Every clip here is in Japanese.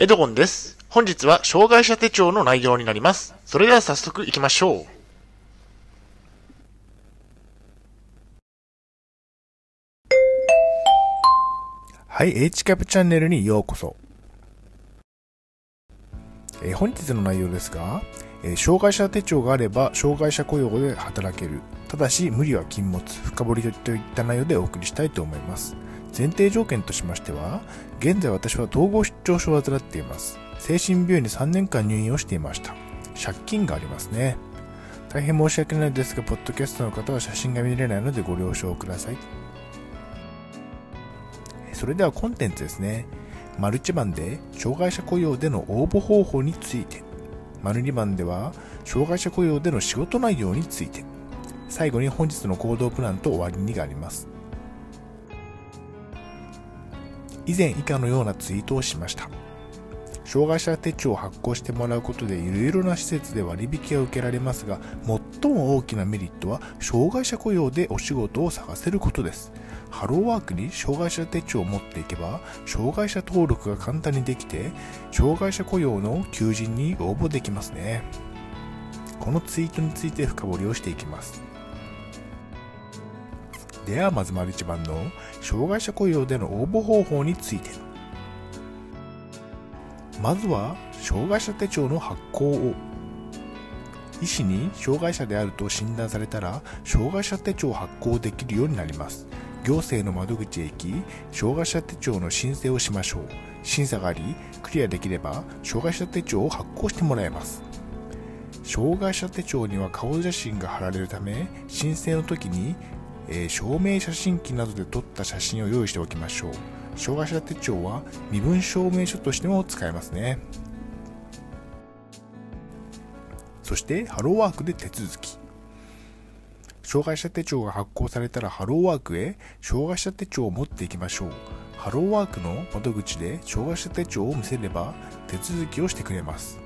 エドゴンです。本日は障害者手帳の内容になります。それでは早速行きましょう。はい、H キャプチャンネルにようこそ。えー本日の内容ですが、えー障害者手帳があれば障害者雇用で働ける。ただし無理は禁物、深掘りといった内容でお送りしたいと思います。前提条件としましては、現在私は統合失調症を患っています。精神病院に3年間入院をしていました。借金がありますね。大変申し訳ないですが、ポッドキャストの方は写真が見れないのでご了承ください。それではコンテンツですね。丸1番で障害者雇用での応募方法について。丸2番では障害者雇用での仕事内容について。最後に本日の行動プランと終わりにがあります。以前以下のようなツイートをしました。障害者手帳を発行してもらうことでいろいろな施設で割引が受けられますが、最も大きなメリットは障害者雇用でお仕事を探せることです。ハローワークに障害者手帳を持っていけば、障害者登録が簡単にできて、障害者雇用の求人に応募できますね。このツイートについて深掘りをしていきます。ではまず丸一番の障害者雇用での応募方法について。まずは障害者手帳の発行を。医師に障害者であると診断されたら障害者手帳を発行できるようになります。行政の窓口へ行き障害者手帳の申請をしましょう。審査がありクリアできれば障害者手帳を発行してもらえます。障害者手帳には顔写真が貼られるため申請の時に、えー証明写真機などで撮った写真を用意しておきましょう。障害者手帳は身分証明書としても使えますね。そしてハローワークで手続き。障害者手帳が発行されたらハローワークへ障害者手帳を持っていきましょう。ハローワークの窓口で障害者手帳を見せれば手続きをしてくれます。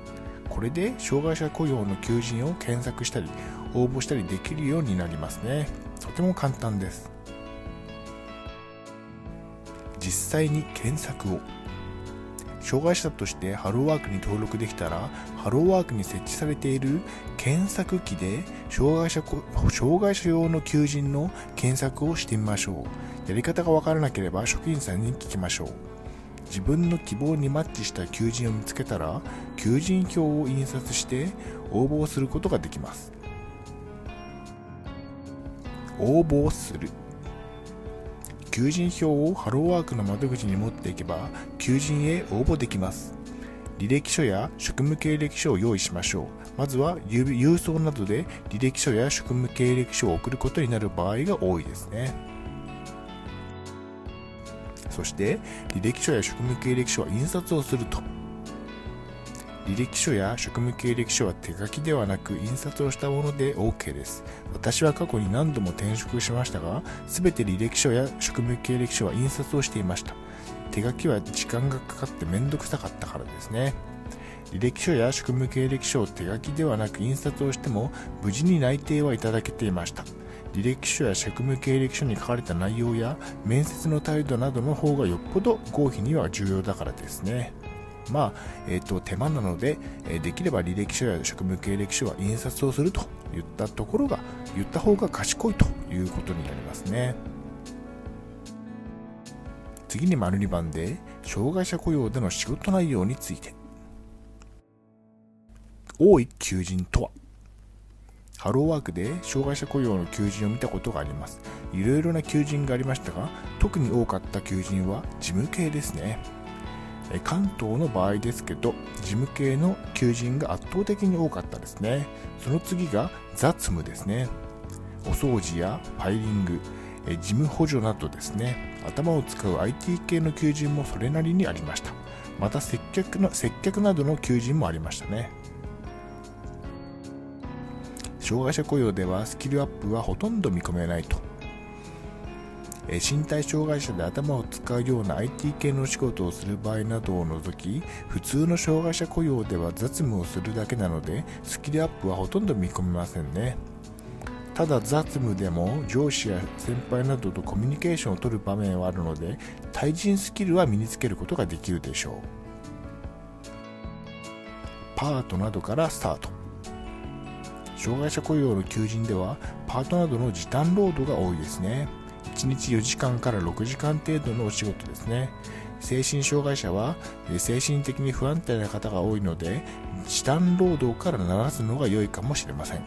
これで障害者雇用の求人を検索したり応募したりできるようになりますね。とても簡単です。実際に検索を。障害者としてハローワークに登録できたらハローワークに設置されている検索機で障害者障害者用の求人の検索をしてみましょう。やり方がわからなければ職員さんに聞きましょう。自分の希望にマッチした求人を見つけたら求人票を印刷して応募することができます。応募をする。求人票をハローワークの窓口に持っていけば求人へ応募できます。履歴書や職務経歴書を用意しましょう。まずは郵郵送などで履歴書や職務経歴書を送ることになる場合が多いですね。そして履歴書や職務経歴書は印刷をすると。履歴書や職務経歴書は手書きではなく印刷をしたもので OK です。私は過去に何度も転職しましたが全て履歴書や職務経歴書は印刷をしていました。手書きは時間がかかってめんどくさかったからですね。履歴書や職務経歴書を手書きではなく印刷をしても無事に内定はいただけていました。履歴書や職務経歴書に書かれた内容や面接の態度などの方がよっぽど合否には重要だからですね。まあ、えっ、と、手間なので、えできれば履歴書や職務経歴書は印刷をすると言ったところが、言った方が賢いということになりますね。次に丸2番で、障害者雇用での仕事内容について。多い求人とは？ハローワークで障害者雇用の求人を見たことがあります。いろいろな求人がありましたが、特に多かった求人は事務系ですね。関東の場合ですけど事務系の求人が圧倒的に多かったですね。その次が雑務ですね。お掃除やファイリング事務補助などですね。頭を使う IT 系の求人もそれなりにありました。また接客の接客などの求人もありましたね。障害者雇用ではスキルアップはほとんど見込めないと。え身体障害者で頭を使うような IT 系の仕事をする場合などを除き普通の障害者雇用では雑務をするだけなのでスキルアップはほとんど見込めませんね。ただ雑務でも上司や先輩などとコミュニケーションを取る場面はあるので対人スキルは身につけることができるでしょう。パートなどからスタート。障害者雇用の求人ではパートなどの時短労働が多いですね。1日4時間から6時間程度のお仕事ですね。精神障害者は精神的に不安定な方が多いので時短労働からならすのが良いかもしれません。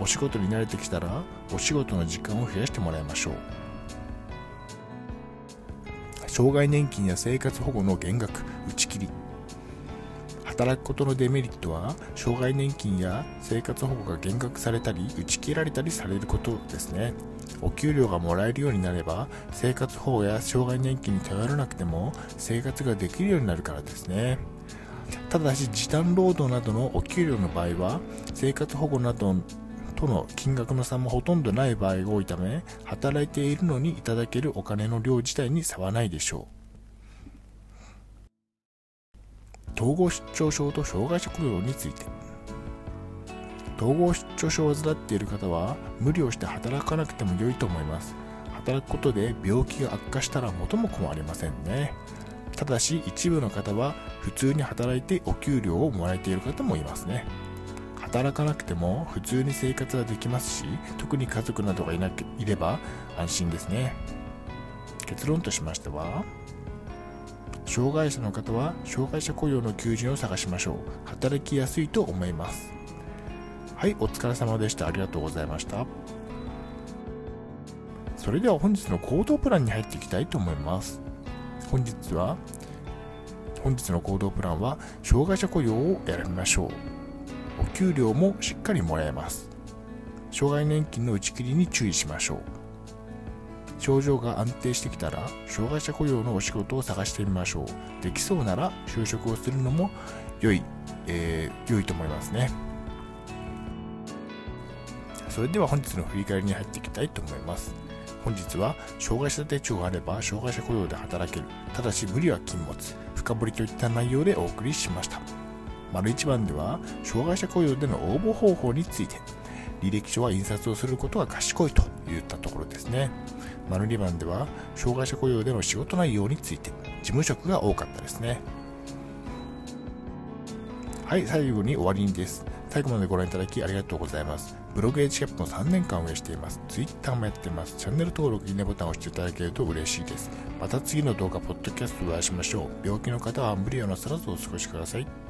お仕事に慣れてきたらお仕事の時間を増やしてもらいましょう。障害年金や生活保護の減額打ち切り。働くことのデメリットは障害年金や生活保護が減額されたり打ち切られたりされることですね。お給料がもらえるようになれば生活保護や障害年金に頼らなくても生活ができるようになるからですね。ただし時短労働などのお給料の場合は生活保護などとの金額の差もほとんどない場合が多いため働いているのにいただけるお金の量自体に差はないでしょう。統合失調症と障害者雇用について。統合失調症を患っている方は無理をして働かなくても良いと思います。働くことで病気が悪化したら元も子もありませんね。ただし一部の方は普通に働いてお給料をもらえている方もいますね。働かなくても普通に生活はできますし特に家族などがいなけいれば安心ですね。結論としましては障害者の方は障害者雇用の求人を探しましょう。働きやすいと思います。はいお疲れ様でした。ありがとうございました。それでは本日の行動プランに入っていきたいと思います。本日は本日の行動プランは障害者雇用を選びましょう。お給料もしっかりもらえます。障害年金の打ち切りに注意しましょう。症状が安定してきたら障害者雇用のお仕事を探してみましょう。できそうなら就職をするのも良い、えー、良いと思いますね。それでは本日の振り返りに入っていきたいと思います。本日は障害者手帳があれば障害者雇用で働ける。ただし無理は禁物。深掘りといった内容でお送りしました。丸1番では障害者雇用での応募方法について。履歴書は印刷をすることが賢いといったところですね。丸2番では障害者雇用での仕事内容について事務職が多かったですね。はい最後に終わりにです。最後までご覧いただきありがとうございます。ブログエッジキャップも3年間運営しています。Twitter もやってます。チャンネル登録いいねボタンを押していただけると嬉しいです。また次の動画ポッドキャストでお会いしましょう。病気の方は無理をなさらずお過ごしください。